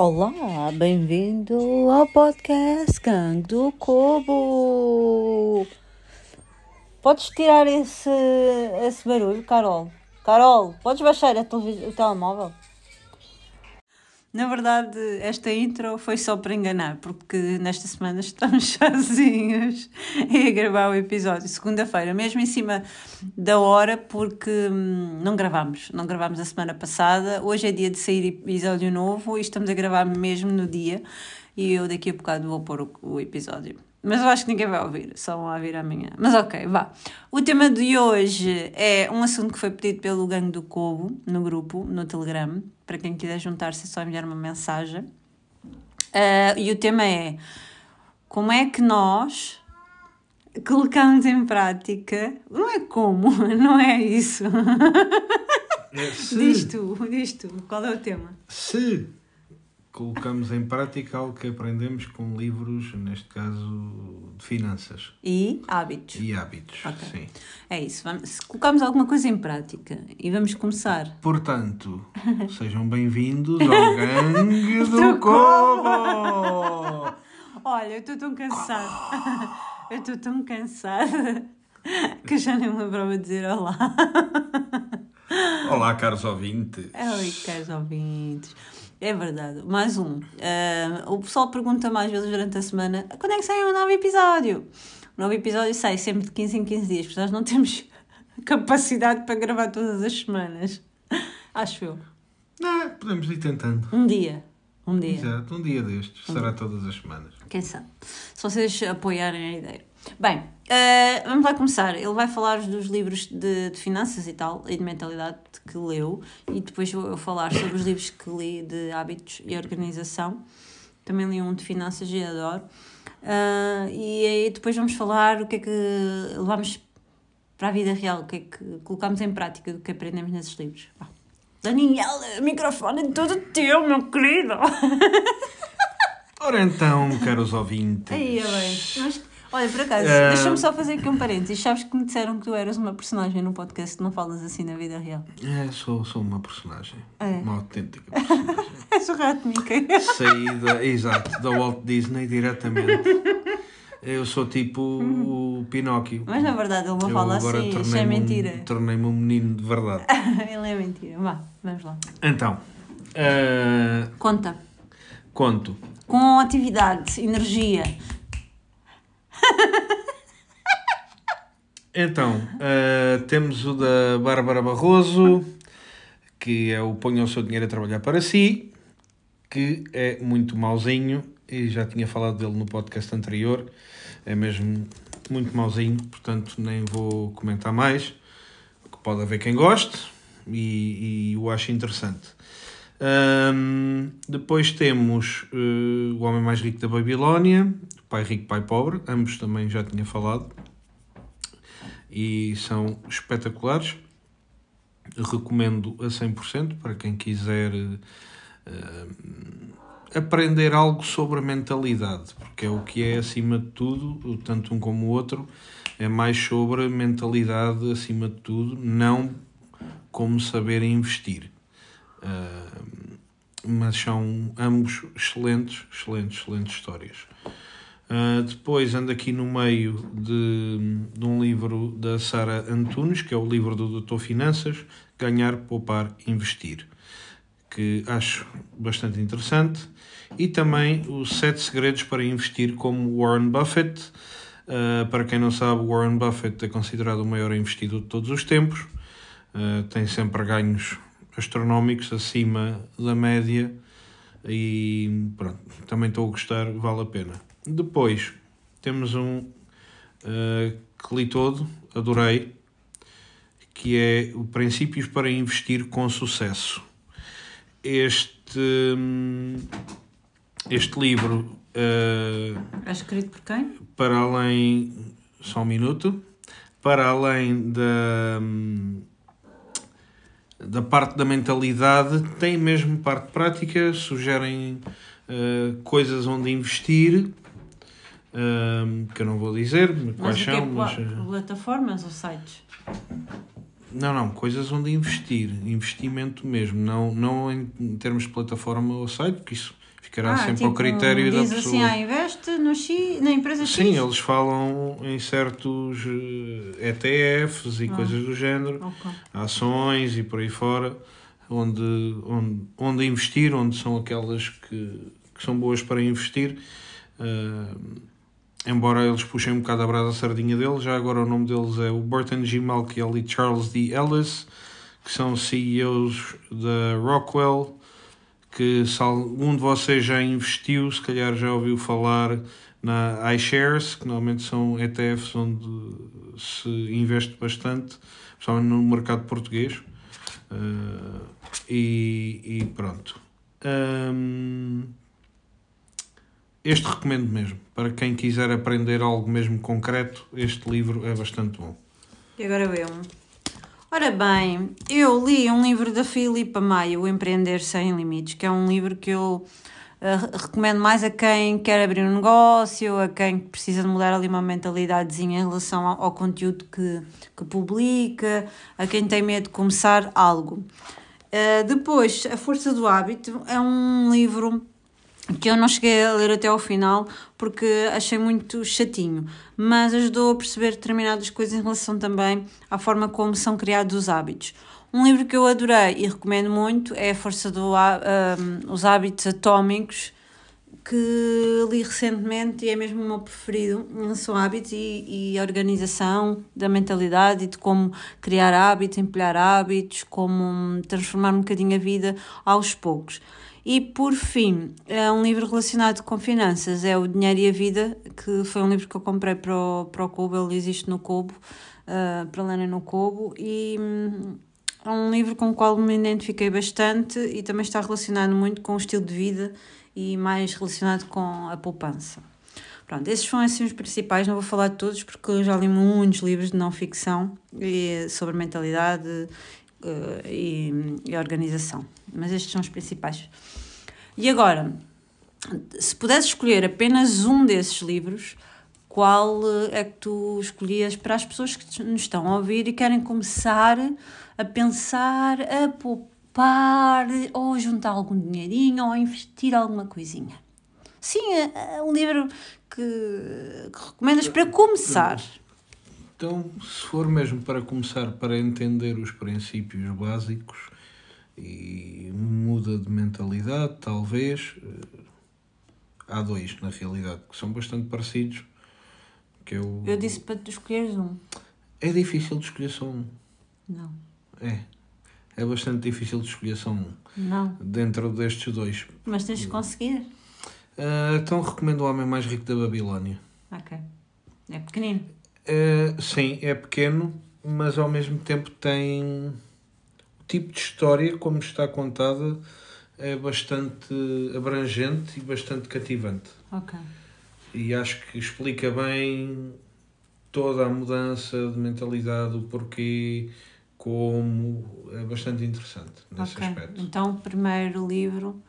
Olá, bem-vindo ao podcast Gang do Cobo. Podes tirar esse, esse barulho, Carol? Carol, podes baixar a o telemóvel? Na verdade, esta intro foi só para enganar, porque nesta semana estamos sozinhos a gravar o episódio, segunda-feira, mesmo em cima da hora, porque hum, não gravámos, não gravámos a semana passada. Hoje é dia de sair episódio novo e estamos a gravar mesmo no dia, e eu daqui a bocado vou pôr o, episódio. Mas eu acho que ninguém vai ouvir, só vão ouvir amanhã. Mas ok, vá. O tema de hoje é um assunto que foi pedido pelo Gangue do Cobo, no grupo, no Telegram. Para quem quiser juntar-se, é só enviar uma mensagem. Ah, e o tema é como é que nós colocamos em prática. Não é como, não é isso. É, se, Diz tu, diz tu, qual é o tema? se colocamos em prática algo que aprendemos com livros, neste caso de finanças E hábitos. e hábitos. Ok. Sim. É isso, vamos, se colocamos alguma coisa em prática e vamos começar. Portanto, sejam bem-vindos ao Gangue Do Cobo! Olha, eu estou tão cansada. Eu estou tão cansada que já nem me lembrava de dizer olá. Olá, caros ouvintes. Oi, caros ouvintes. É verdade, mais um. Ah, o pessoal pergunta mais vezes durante a semana quando é que sai um novo episódio? O novo episódio sai sempre de 15 em 15 dias, porque nós não temos capacidade para gravar todas as semanas. Acho eu. Ah, podemos ir tentando. Um dia. Um dia. Exato, um dia destes. Será todas as semanas. Quem sabe? Se vocês apoiarem a ideia. Bem, eh, vamos lá começar. Ele vai falar dos livros de, de finanças e tal, e de mentalidade que leu, e depois vou eu falar sobre os livros que li de hábitos e organização. Também li um de finanças e adoro. Ah, e aí depois vamos falar o que é que levamos para a vida real, o que é que colocamos em prática do que aprendemos nesses livros. Vá. Daniela, o microfone é todo teu, meu querido! Ora então, caros ouvintes. Aí, é bem. Mas, olha, por acaso, Ah. deixa-me só fazer aqui um parênteses. Sabes que me disseram que tu eras uma personagem no podcast não falas assim na vida real. É, sou, sou uma personagem. É. Uma autêntica personagem. És o rato, Mickey. Saída, exato, da Walt Disney diretamente. Eu sou tipo o Pinóquio. Mas na verdade ele não Eu fala assim, isso é tornei-me um- mentira. Tornei-me um menino de verdade. ele é mentira. Vá, vamos lá. Então, ah, Conta. conto. Com atividade, energia. Então, ah, temos o da Bárbara Barroso, que é o Ponha o seu dinheiro a trabalhar para si, que é muito mauzinho, e já tinha falado dele no podcast anterior, é mesmo muito mauzinho, portanto nem vou comentar mais, que pode haver quem goste, e, e o acho interessante. Ahm, depois temos eh, O Homem Mais Rico da Babilónia, Pai Rico, Pai Pobre, ambos também já tinha falado e são espetaculares. Recomendo a 100% para quem quiser eh, aprender algo sobre a mentalidade, porque é o que é acima de tudo, tanto um como o outro, é mais sobre a mentalidade acima de tudo, não como saber investir. Uh, mas são ambos excelentes, excelentes, excelentes histórias. Uh, depois ando aqui no meio de, de um livro da Sara Antunes, que é o livro do Doutor Finanças, Ganhar, Poupar, Investir, que acho bastante interessante. E também os Sete Segredos para Investir, como Warren Buffett. Uh, para quem não sabe, Warren Buffett é considerado o maior investidor de todos os tempos. Uh, tem sempre ganhos astronómicos acima da média e pronto, também estou a gostar, vale a pena. Depois temos um uh, que li todo, adorei, que é o Princípios para Investir com Sucesso. Este, hum, este livro, uh, É escrito por quem? para além, só um minuto, para além da, hum, da parte da mentalidade, tem mesmo parte prática, sugerem uh, coisas onde investir, um, que eu não vou dizer quais são, mas... Pla- Plataformas ou sites? Não, não, coisas onde investir, investimento mesmo, não, não em termos de plataforma ou site, porque isso, Ficará Ah, sempre tipo, ao critério da diz pessoa. assim, ah, investe no X, na empresa X. Sim, eles falam em certos eh, ETFs Ah. e coisas do género, Ok. ações e por aí fora, onde, onde, onde investir, onde são aquelas que, que são boas para investir. Eh, embora eles puxem um bocado a brasa a sardinha deles, já agora o nome deles é o Burton G. Malkiel e Charles D. Ellis, que são CEOs da Rockwell, que se algum de vocês já investiu, se calhar já ouviu falar na iShares, que normalmente são ETFs onde se investe bastante, principalmente no mercado português. Uh, e, e pronto. Um, este recomendo mesmo. Para quem quiser aprender algo mesmo concreto, este livro é bastante bom. E agora eu. Ora bem, eu li um livro da Filipa Maia, O Empreender Sem Limites, que é um livro que eu uh, recomendo mais a quem quer abrir um negócio, a quem precisa de mudar ali uma mentalidadezinha em relação ao, ao conteúdo que, que publica, a quem tem medo de começar algo. Uh, depois, A Força do Hábito é um livro que eu não cheguei a ler até ao final porque achei muito chatinho, mas ajudou a perceber determinadas coisas em relação também à forma como são criados os hábitos. Um livro que eu adorei e recomendo muito é A Força dos um, Hábitos Atómicos, que li recentemente e é mesmo o meu preferido. São hábitos e, e organização da mentalidade e de como criar hábitos, empilhar hábitos, como transformar um bocadinho a vida aos poucos. E por fim, é um livro relacionado com finanças, é O Dinheiro e a Vida, que foi um livro que eu comprei para o, para o Kobo, ele existe no Kobo, uh, para lerem no Kobo, e hum, é um livro com o qual me identifiquei bastante e também está relacionado muito com o estilo de vida e mais relacionado com a poupança. Pronto, esses são assim os principais, não vou falar de todos porque eu já li muitos livros de não ficção sobre mentalidade e, e organização, mas estes são os principais. E agora, se pudesse escolher apenas um desses livros, qual é que tu escolhias para as pessoas que nos estão a ouvir e querem começar a pensar, a poupar, ou juntar algum dinheirinho, ou investir alguma coisinha? Sim, é um livro que, que recomendas para começar. Então, se for mesmo para começar para entender os princípios básicos e muda de mentalidade, talvez, há dois na realidade que são bastante parecidos. Que eu... eu disse para tu escolheres um. É difícil de escolher só um. Não. É. É bastante difícil de escolher só um. Não. Dentro destes dois. Mas tens de conseguir. Uh, então recomendo O Homem Mais Rico da Babilónia. Ok. É pequenino. Uh, sim, é pequeno, mas ao mesmo tempo tem o tipo de história, como está contada, é bastante abrangente e bastante cativante. Ok. E acho que explica bem toda a mudança de mentalidade, o porquê, como. É bastante interessante nesse Ok. aspecto. Então, o primeiro livro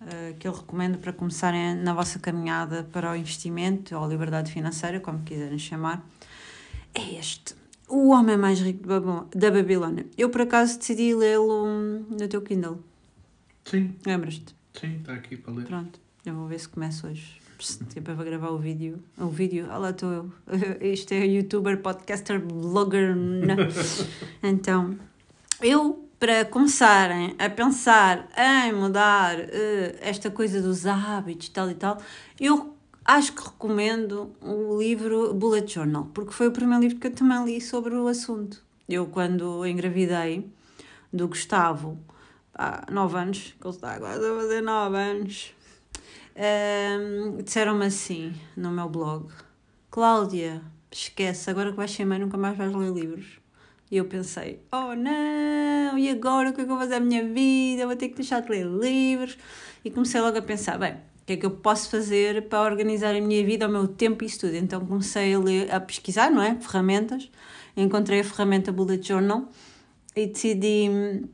uh, que eu recomendo para começarem na vossa caminhada para o investimento ou a liberdade financeira, como quiserem chamar, é este. O Homem Mais Rico da Babil- da Babilónia. Eu, por acaso, decidi lê-lo hum, no teu Kindle. Sim, Lembras-te? sim, está aqui para ler. Pronto, eu vou ver se começo hoje. Tipo, para gravar o vídeo. O vídeo, ah lá estou eu. Isto é youtuber, podcaster, blogger. não. Então, eu, para começarem a pensar em mudar eh, esta coisa dos hábitos, tal e tal, eu acho que recomendo o livro Bullet Journal, porque foi o primeiro livro que eu também li sobre o assunto. Eu, quando engravidei do Gustavo, há nove anos, que ele está agora a fazer nove anos, Ahm, disseram-me assim no meu blog: Cláudia, esquece, agora que vais ser mãe nunca mais vais ler livros. E eu pensei: oh não, e agora o que é que eu vou fazer à minha vida? Vou ter que deixar de ler livros. E comecei logo a pensar: bem, que é que eu posso fazer para organizar a minha vida, o meu tempo e isso tudo? Então comecei a, ler, a pesquisar, não é? Ferramentas. Encontrei a ferramenta Bullet Journal e decidi hum,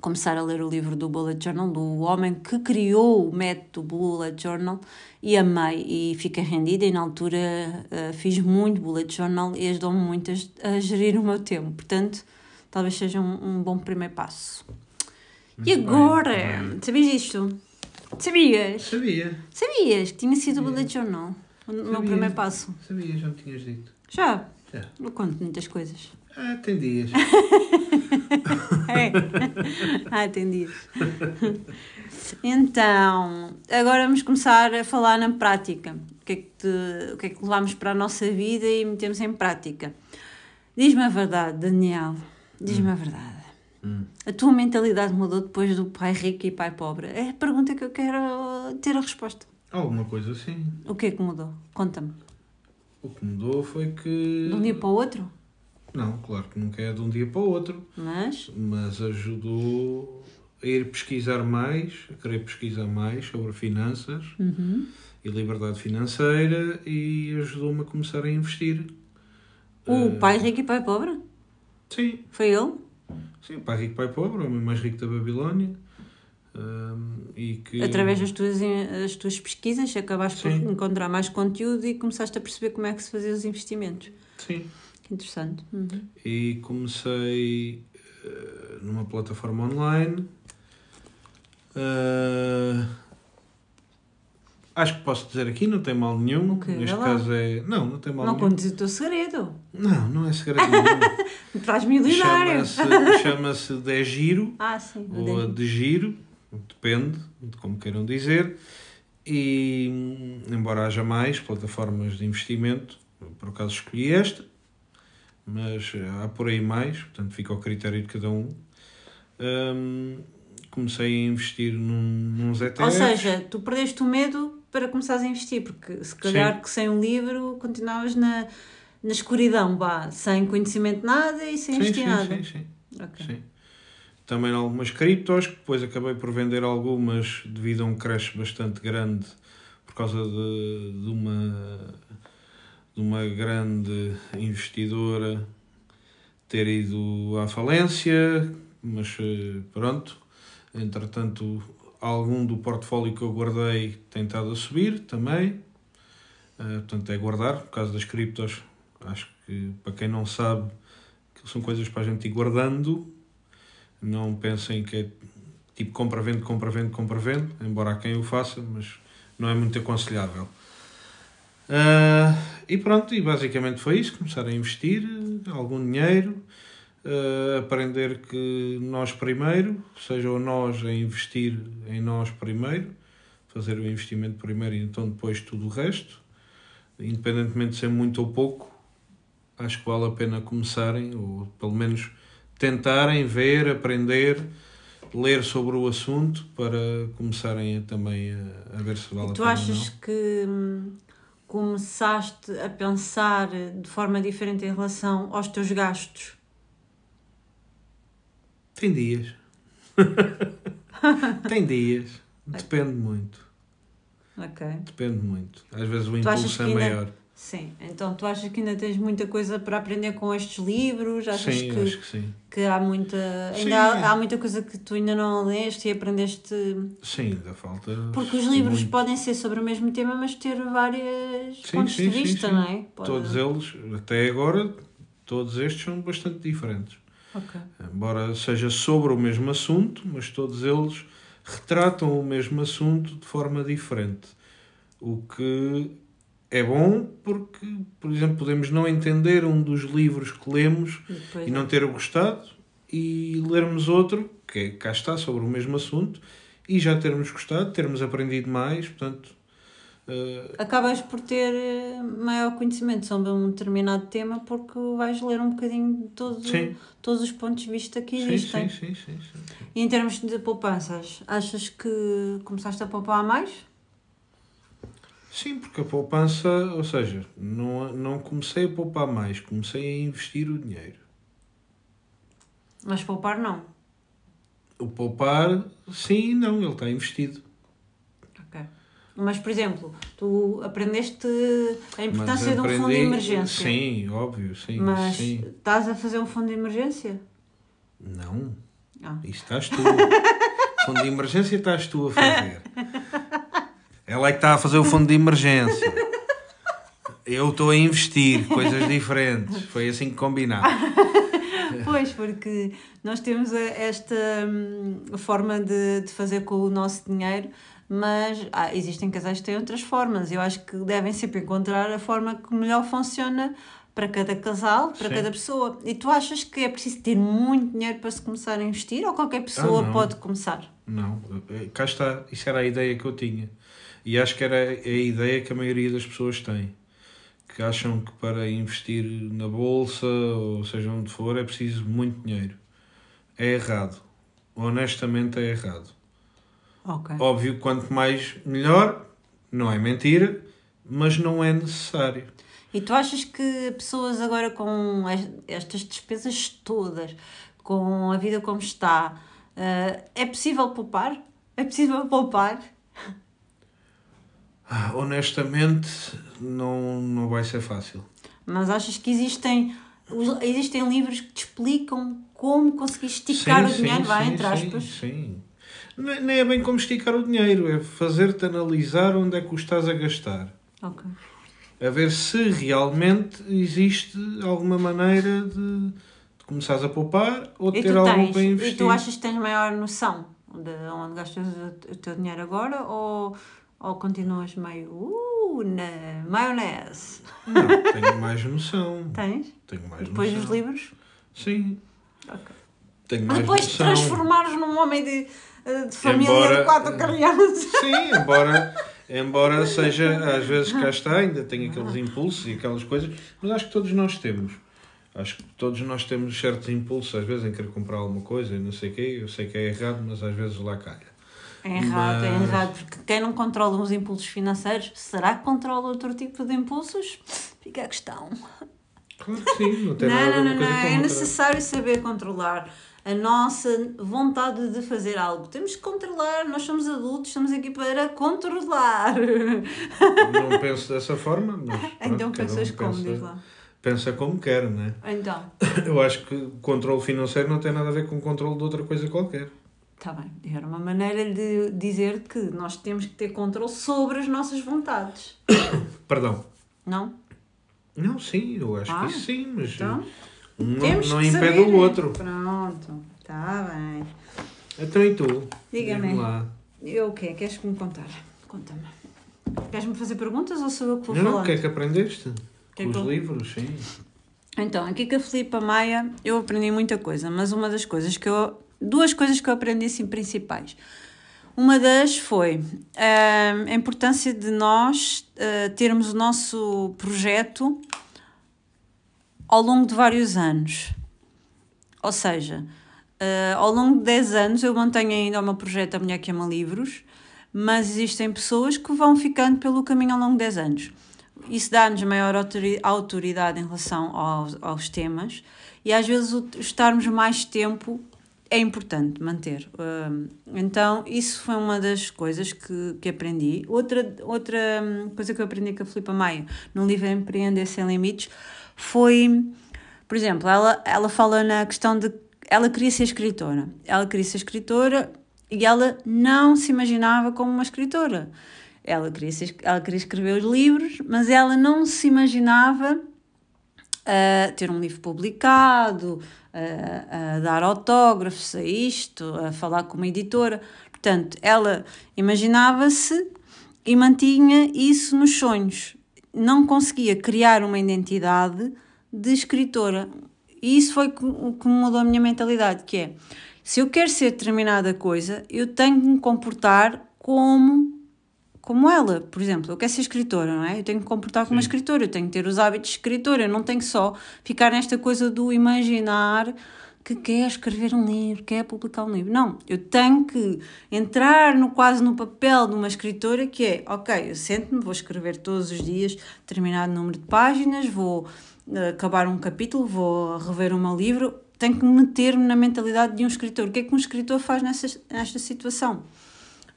começar a ler o livro do Bullet Journal, do homem que criou o método Bullet Journal e amei e fiquei rendida e na altura eh, fiz muito Bullet Journal e ajudou-me muito a, a gerir o meu tempo, portanto talvez seja um, um bom primeiro passo. e Muito bem, agora, bem. sabias isto? Sabias? Sabia. Sabias que tinha sido o bullet journal? O meu Sabia. primeiro passo. Sabia, já me tinhas dito. Já? Já. Eu conto muitas coisas. Ah, tem dias. É. ah, tem dias. Então, agora vamos começar a falar na prática. O que é que, te- o que, é que levamos para a nossa vida e metemos em prática. Diz-me a verdade, Daniel. Diz-me a verdade. Hum. A tua mentalidade mudou depois do pai rico e pai pobre? É a pergunta que eu quero ter a resposta. Alguma coisa assim. O que é que mudou? Conta-me. O que mudou foi que. De um dia para o outro? Não, claro que nunca é de um dia para o outro. Mas, Mas ajudou a ir pesquisar mais, a querer pesquisar mais sobre finanças uhum. e liberdade financeira e ajudou-me a começar a investir. o Eh, pai rico e pai pobre? Sim, Foi ele? Sim, pai rico, pai pobre, o homem mais rico da Babilónia. Ahm, e que... Através das tuas, das tuas pesquisas, acabaste Sim. por encontrar mais conteúdo e começaste a perceber como é que se fazia os investimentos. Sim. Que interessante. Uhum. E comecei eh, numa plataforma online. Eh, acho que posso dizer aqui, não tem mal nenhum. O quê? Neste lá. caso é. Não, não tem mal Não nenhum. contes o teu segredo. Não, não é segredo nenhum. Faz milionário. Chama-se chama-se de giro Ah, sim. ou de giro, depende de como queiram dizer. E embora haja mais plataformas de investimento, por acaso escolhi esta, mas há por aí mais, portanto fica ao critério de cada um. Hum, comecei a investir num, nos ETFs. Ou seja, tu perdeste o medo para começares a investir, porque se calhar que sem um livro continuavas na, na escuridão, vá, sem conhecimento de nada e sem sim, investir sim, nada. sim, sim. Ok. Sim. Também algumas criptos, que depois acabei por vender algumas devido a um crash bastante grande por causa de, de uma de uma grande investidora ter ido à falência, mas eh, pronto, entretanto algum do portfólio que eu guardei tem estado a subir também, Eh, portanto é guardar, por causa das criptos, acho que para quem não sabe, são coisas para a gente ir guardando, não pensem que é tipo compra, vende, compra, vende, compra, vende, embora há quem o faça, mas não é muito aconselhável. Ah, e pronto, e basicamente foi isso: começar a investir algum dinheiro, ah, aprender que nós primeiro, seja o nós a investir em nós primeiro, fazer o investimento primeiro e então depois tudo o resto, independentemente de ser muito ou pouco, acho que vale a pena começarem, ou pelo menos tentarem ver, aprender, ler sobre o assunto para começarem a, também a, a ver se vale E a tu pena achas ou não. que hum, começaste a pensar de forma diferente em relação aos teus gastos? Tem dias. Tem dias. Depende muito. Ok. Depende muito. Às vezes o Tu impulso é ainda- maior. Sim. Então tu achas que ainda tens muita coisa para aprender com estes livros? Achas Sim, que, acho que sim. que há muita. Ainda há, há muita coisa que tu ainda não leste e aprendeste. Sim, ainda falta. Porque os livros muito. podem ser sobre o mesmo tema, mas ter vários Sim, pontos sim, de vista, não é? Pode- Todos eles, até agora, todos estes são bastante diferentes. Ok. Embora seja sobre o mesmo assunto, mas todos eles retratam o mesmo assunto de forma diferente. O que é bom porque, por exemplo, podemos não entender um dos livros que lemos E e não ter gostado e lermos outro que é, cá está sobre o mesmo assunto e já termos gostado, termos aprendido mais, portanto, eh, Acabas por ter eh, maior conhecimento sobre um determinado tema porque vais ler um bocadinho de todo, todos os pontos de vista que sim, existem. sim, sim, sim, sim. E em termos de poupanças, achas que começaste a poupar mais? Sim, porque a poupança, ou seja, não, não comecei a poupar mais, comecei a investir o dinheiro. Mas poupar não. O poupar, sim e não, ele está investido. Mas, por exemplo, tu aprendeste a importância Mas de um fundo de aprendi- emergência. Sim, óbvio, sim. Mas sim. estás a fazer um fundo de emergência? Não, Ah. isso estás tu. fundo de emergência estás tu a fazer. Ela é que está a fazer o fundo de emergência. Eu estou a investir coisas diferentes. Foi assim que combinámos. Pois, porque nós temos esta hum, forma de, de fazer com o nosso dinheiro, mas ah, existem casais que têm outras formas. Eu acho que devem sempre encontrar a forma que melhor funciona para cada casal, para Sim. cada pessoa. E tu achas que é preciso ter muito dinheiro para se começar a investir ou qualquer pessoa Ah, pode começar? Não, eh, cá está, isso era a ideia que eu tinha. E acho que era a ideia que a maioria das pessoas tem. Que acham que para investir na bolsa, ou seja onde for, é preciso muito dinheiro. É errado. Honestamente é errado. Ok. Óbvio quanto mais melhor, não é mentira, mas não é necessário. E tu achas que pessoas agora com es- estas despesas todas, com a vida como está, eh, é possível poupar? É possível poupar? Ah, Honestamente, não, não vai ser fácil. Mas achas que existem, existem livros que te explicam como conseguir esticar o dinheiro, vai, entre aspas? Sim, sim. Nem é bem como esticar o dinheiro, é fazer-te analisar onde é que o estás a gastar. Ok. A ver se realmente existe alguma maneira de, de começares a poupar ou de E ter algo tens, para e investir. tu achas que tens maior noção de onde gastas o, teu dinheiro agora ou, ou continuas meio uh, na maionese? Não, tenho mais noção. Tens? Tenho mais Depois noção. dos livros? Sim, Ok. Tenho mais Depois de noção. transformares num homem de, eh, de família Embora- de quatro crianças. Sim, embora, embora seja, às vezes cá está, ainda tem aqueles impulsos e aquelas coisas, mas acho que todos nós temos. Acho que todos nós temos certos impulsos, às vezes, em querer comprar alguma coisa e não sei o quê. Eu sei que é errado, mas às vezes lá calha. É errado, é Mas- errado, porque quem não controla os impulsos financeiros, será que controla outro tipo de impulsos? Fica a questão. Claro que sim, não tem Não, nada não, não, não. É necessário saber controlar a nossa vontade de fazer algo. Temos que controlar, nós somos adultos, estamos aqui para controlar. Não penso dessa forma, mas. pronto, então cada um pensas como, pensa, diz lá. pensa como quer, não é? Então, Eu acho que o controle financeiro não tem nada a ver com o controle de outra coisa qualquer. está bem. Era uma maneira de dizer que nós temos que ter controle sobre as nossas vontades. Perdão. Não? Não, sim, eu acho Ah, que sim, mas Então, um não, temos não que impede saber. o outro. Pronto, está bem. Então e tu? Diga-me. Eu o quê? Queres que me contar? Conta-me. Queres-me fazer perguntas ou sou eu que vou Não, não, falar? o que é que aprendeste? Que é que os eu- livros, sim. Então, aqui com a Filipa Maia eu aprendi muita coisa, mas uma das coisas que eu. Duas coisas que eu aprendi assim principais. Uma das foi ah, a importância de nós ah, termos o nosso projeto ao longo de vários anos. Ou seja, ah, ao longo de 10 anos eu mantenho ainda o meu projeto A Mulher que Ama Livros, mas existem pessoas que vão ficando pelo caminho ao longo de 10 anos. Isso dá-nos maior autori- autoridade em relação aos, aos temas e às vezes estarmos mais tempo é importante manter. Hum, Então, isso foi uma das coisas que, que aprendi. Outra, outra hum, coisa que eu aprendi com a Filipa Maia no livro Empreender Sem Limites foi, por exemplo, ela, ela fala na questão de. Ela queria ser escritora. Ela queria ser escritora e ela não se imaginava como uma escritora. Ela queria, ser, ela queria escrever os livros, mas ela não se imaginava a ter um livro publicado, a, a dar autógrafos a isto, a falar com uma editora. Portanto, ela imaginava-se e mantinha isso nos sonhos. Não conseguia criar uma identidade de escritora. E isso foi o que mudou a minha mentalidade, que é, se eu quero ser determinada coisa, eu tenho que me comportar como como ela, por exemplo, eu quero ser escritora, não é? Eu tenho que comportar como uma escritora, eu tenho que ter os hábitos de escritora, eu não tenho que só ficar nesta coisa do imaginar que quer escrever um livro, quer publicar um livro. Não, eu tenho que entrar no, quase no papel de uma escritora que é, ok, eu sento-me, vou escrever todos os dias determinado número de páginas, vou eh, acabar um capítulo, vou rever meu livro, tenho que meter-me na mentalidade de um escritor. O que é que um escritor faz nessa, nesta situação?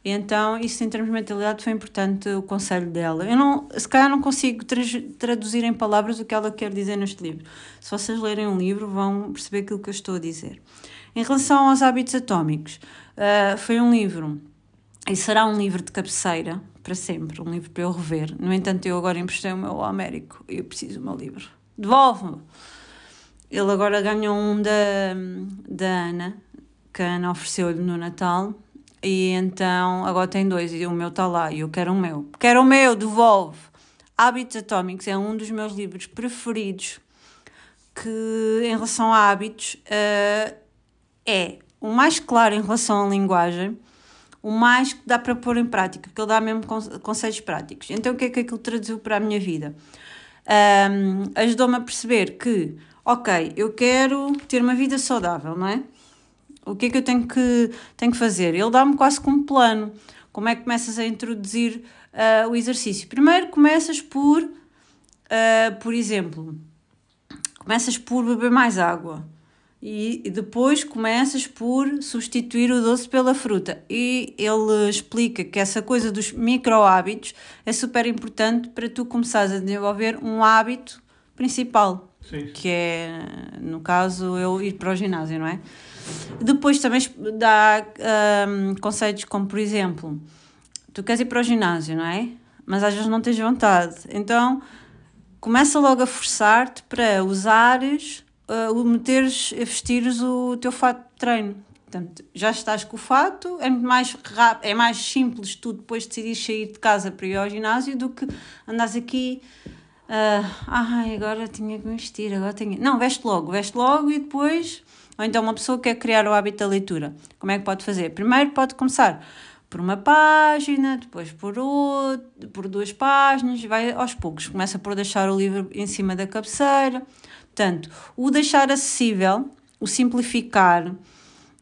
Então, isso em termos de mentalidade foi importante o conselho dela. Eu não, se calhar não consigo traduzir em palavras o que ela quer dizer neste livro. Se vocês lerem um livro, vão perceber aquilo que eu estou a dizer. Em relação aos hábitos atómicos, ah, foi um livro, e será um livro de cabeceira, para sempre, um livro para eu rever. No entanto, eu agora emprestei o meu ao Américo e eu preciso do meu livro. Devolve-me! ele agora ganhou um da, da Ana, que a Ana ofereceu-lhe no Natal. E então agora tem dois e o meu está lá e eu quero o meu. Quero o meu, devolve. Hábitos Atómicos é um dos meus livros preferidos que em relação a hábitos uh, é o mais claro em relação à linguagem, o mais que dá para pôr em prática, porque ele dá mesmo conceitos práticos. Então o que é que aquilo traduziu para a minha vida? Um, Ajudou-me a perceber que, ok, eu quero ter uma vida saudável, não é? O que é que eu tenho que, tenho que fazer? Ele dá-me quase como um plano. Como é que começas a introduzir uh, o exercício? Primeiro começas por, uh, por exemplo, começas por beber mais água. E, depois começas por substituir o doce pela fruta. E ele explica que essa coisa dos micro hábitos é super importante para tu começares a desenvolver um hábito principal, Sim. que é, no caso, eu ir para o ginásio, não é? Depois também dá um, conceitos como, por exemplo, tu queres ir para o ginásio, não é? Mas às vezes não tens vontade. Então começa logo a forçar-te para usares, uh, meteres, vestires o teu fato de treino. Portanto, já estás com o fato, é mais rápido, é mais simples tu depois decidir sair de casa para ir ao ginásio do que andares aqui. Uh, ai, agora tinha que vestir, agora tenho. Não, veste logo, veste logo e depois ou então uma pessoa quer criar o hábito da leitura. Como é que pode fazer? Primeiro pode começar por uma página, depois por outro, por duas páginas, vai aos poucos. Começa por deixar o livro em cima da cabeceira. Portanto, o deixar acessível, o simplificar,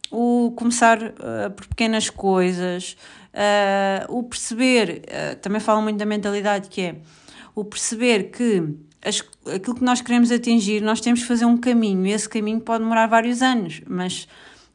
o começar uh, por pequenas coisas, uh, o perceber, uh, também falo muito da mentalidade, que é o perceber que as, aquilo que nós queremos atingir, nós temos que fazer um caminho e esse caminho pode demorar vários anos, mas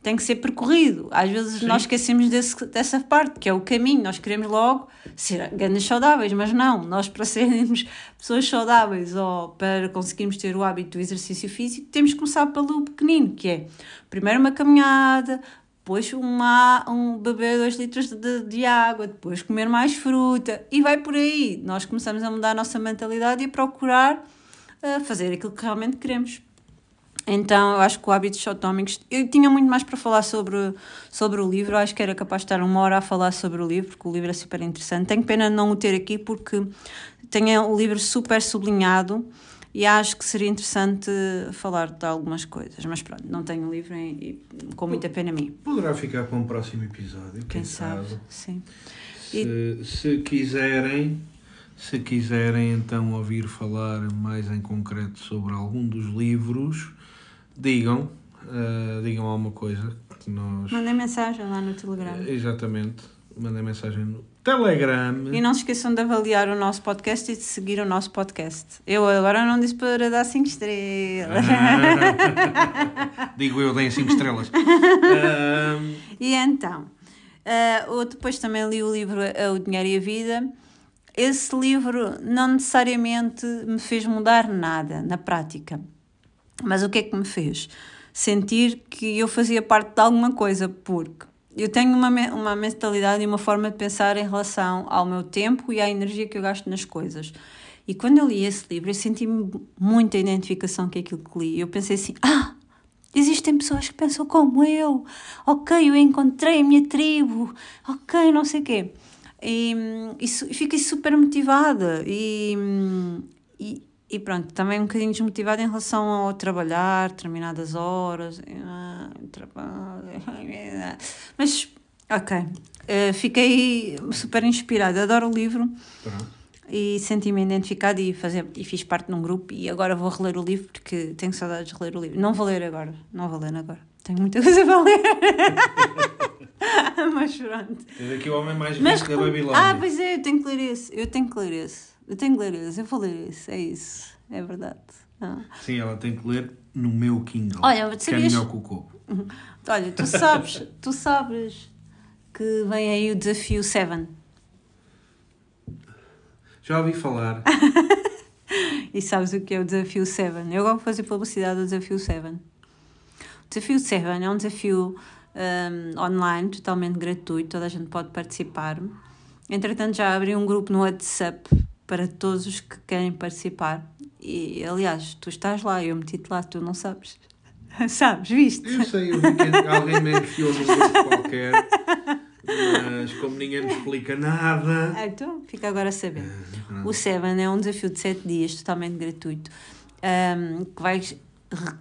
tem que ser percorrido. Às vezes Sim. nós esquecemos desse, dessa parte, que é o caminho. Nós queremos logo ser grandes saudáveis, mas não. Nós, para sermos pessoas saudáveis ou para conseguirmos ter o hábito do exercício físico, temos que começar pelo pequenino, que é primeiro uma caminhada, depois uma, um beber 2 litros de, de água, depois comer mais fruta e vai por aí. Nós começamos a mudar a nossa mentalidade e a procurar uh, fazer aquilo que realmente queremos. Então, eu acho que o Hábitos Atómicos. Eu tinha muito mais para falar sobre, sobre o livro, eu acho que era capaz de estar uma hora a falar sobre o livro, porque o livro é super interessante. Tenho pena de não o ter aqui, porque tenho o livro super sublinhado e acho que seria interessante falar de algumas coisas. Mas pronto, não tenho livro e, e com muita pena a mim. Poderá ficar para um próximo episódio, quem, quem sabe. sabe. Sim. Se, e... se quiserem se quiserem então ouvir falar mais em concreto sobre algum dos livros, digam, uh, digam alguma coisa que nós. Mandem mensagem lá no Telegram. exatamente, mandem mensagem no Telegram. E não se esqueçam de avaliar o nosso podcast e de seguir o nosso podcast. Eu agora não disse para dar 5 estrelas. Ah, digo eu, deem 5 estrelas. uh... E então, uh, depois também li o livro O Dinheiro e a Vida. Esse livro não necessariamente me fez mudar nada na prática mas o que é que me fez? Sentir que eu fazia parte de alguma coisa, porque eu tenho uma, uma mentalidade e uma forma de pensar em relação ao meu tempo e à energia que eu gasto nas coisas. E quando eu li esse livro, eu senti muita identificação com aquilo que li. Eu pensei assim: ah, existem pessoas que pensam como eu. Ok, eu encontrei a minha tribo. Ok, não sei o quê. E, e, e fiquei super motivada. E, e, e pronto, também um bocadinho desmotivada em relação ao trabalhar, determinadas horas. Ah, trabalho. Mas, ok. Uh, fiquei super inspirada, adoro o livro. Pronto. E senti-me identificada e, fazer, e fiz parte de um grupo. E agora vou reler o livro porque tenho saudades de ler o livro. Não vou ler agora, não vou ler agora. Tenho muita coisa para ler. Mas pronto. Tens aqui o homem mais rico da Babilônia. Ah, pois é, eu tenho que ler esse. Eu tenho que ler esse. Eu tenho que ler esse, eu vou ler esse, é isso, é verdade. Ah. Sim, ela tem que ler no meu Kindle. Olha, que sabias... é melhor que o. Uhum. Olha, tu sabes, tu sabes que vem aí o desafio 7. Já ouvi falar. e sabes o que é o desafio 7? Eu vou fazer publicidade do desafio 7. O desafio 7 é um desafio um, online, totalmente gratuito, toda a gente pode participar. Entretanto, já abri um grupo no WhatsApp para todos os que querem participar E, aliás, tu estás lá, eu meti-te lá, tu não sabes. sabes, viste? Eu sei, eu vi que alguém me enfiou num grupo qualquer, mas como ninguém me explica nada. Ah, Então, fica agora a saber. pronto. O Seven é um desafio de 7 dias, totalmente gratuito, ahm, que vai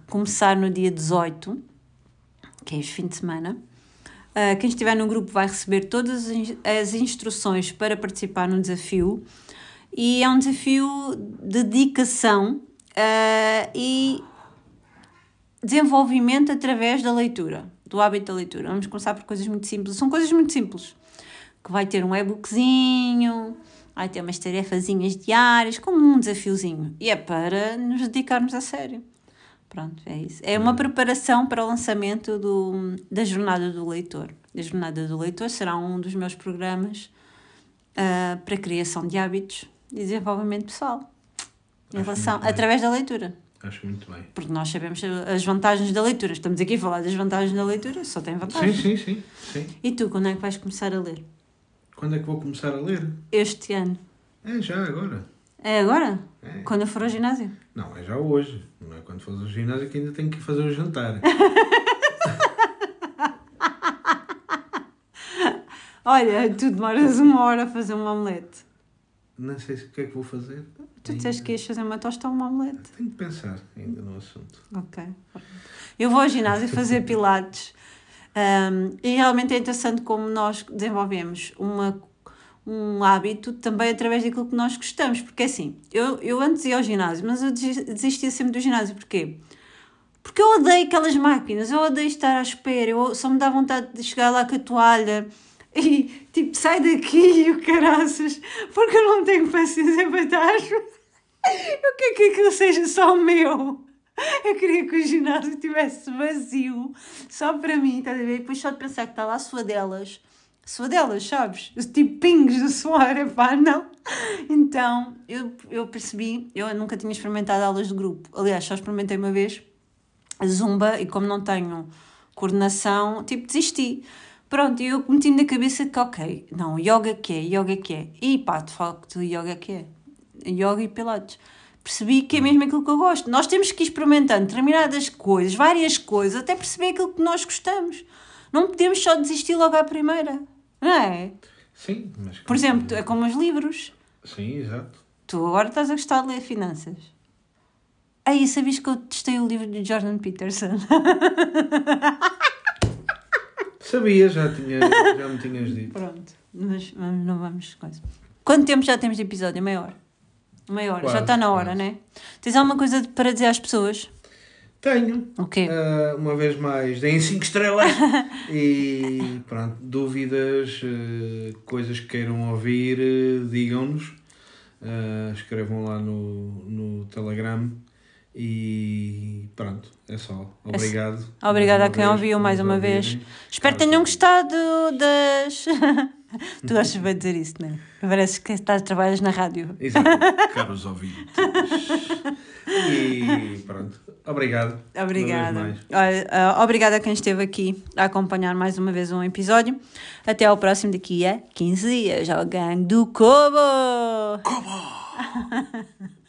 começar no dia 18, que é este fim de semana. Ah, quem estiver no grupo vai receber todas as instruções para participar no desafio e é um desafio de dedicação ah, e desenvolvimento através da leitura, do hábito da leitura. Vamos começar por coisas muito simples. São coisas muito simples. Que vai ter um e-bookzinho, vai ter umas tarefazinhas diárias, como um desafiozinho. E é para nos dedicarmos a sério. Pronto, é isso. É uma preparação para o lançamento do, da Jornada do Leitor. A Jornada do Leitor será um dos meus programas ah, para criação de hábitos desenvolvimento pessoal. Em Acho relação, através da leitura. Acho muito bem. Porque nós sabemos as vantagens da leitura. Estamos aqui a falar das vantagens da leitura, só tem Sim, vantagens. sim, sim, sim. E tu, quando é que vais começar a ler? Quando é que vou começar a ler? Este ano? É já agora. É agora? É. Quando eu for ao ginásio? Não, é já hoje. Não é quando fores ao ginásio que ainda tenho que fazer o jantar. Olha, tu demoras uma hora a fazer um omelete. Não sei se- o que é que vou fazer. Tu disseste que ias fazer uma tosta ou um omelete. Tenho que pensar ainda no assunto. Ok. Eu vou ao ginásio fazer pilates. Um, e realmente é interessante como nós desenvolvemos uma, um hábito também através daquilo que nós gostamos. Porque assim, eu, eu antes ia ao ginásio, mas eu desi- desistia sempre do ginásio. Porquê? Porque eu odeio aquelas máquinas, eu odeio estar à espera, eu só me dá vontade de chegar lá com a toalha e tipo, sai daqui, o caraças, porque eu não tenho paciência para estar. Eu quero que aquilo seja só meu. Eu queria que o ginásio estivesse vazio, só para mim, estás a ver? E depois só de pensar que está lá suadelas, suadelas, sabes? Tipo pingos de suor, epá, não. Então, eu, eu percebi, eu nunca tinha experimentado aulas de grupo. Aliás, só experimentei uma vez a zumba e como não tenho coordenação, tipo, desisti. Pronto, e eu meti na cabeça que, ok, não, yoga que é, yoga que é. E pá, de facto, yoga que é. Yoga e pilates. Percebi que é mesmo aquilo que eu gosto. Nós temos que ir experimentando determinadas coisas, várias coisas, até perceber aquilo que nós gostamos. Não podemos só desistir logo à primeira. Não é? Sim, mas. Por exemplo, é como os livros. Sim, exato. Tu agora estás a gostar de ler finanças. Aí, sabias que eu testei o livro de Jordan Peterson? Sabia, já, tinha, já me tinhas dito. Pronto, mas vamos- não vamos coisa. Quanto tempo já temos de episódio? Meia hora. Meia hora, já Quase, está na hora, quase. né? Tens alguma coisa para dizer às pessoas? Tenho. O quê? Ah, uma vez mais, deem 5 estrelas. e pronto, dúvidas, eh, coisas que queiram ouvir, eh, digam-nos. Ah, escrevam lá no, no Telegram. E pronto, é só. Obrigado. Obrigada a quem vez ouviu mais uma vez. ouvirem. Espero que tenham gostado das. tu gostas bem dizer isso, não é? Parece que estás, trabalhas na rádio. Exato, caros ouvintes. E pronto, obrigado. Obrigada. Olha, ah, obrigada a quem esteve aqui a acompanhar mais uma vez um episódio. Até ao próximo daqui a 15 dias. Ao Gang do Cobo! Como?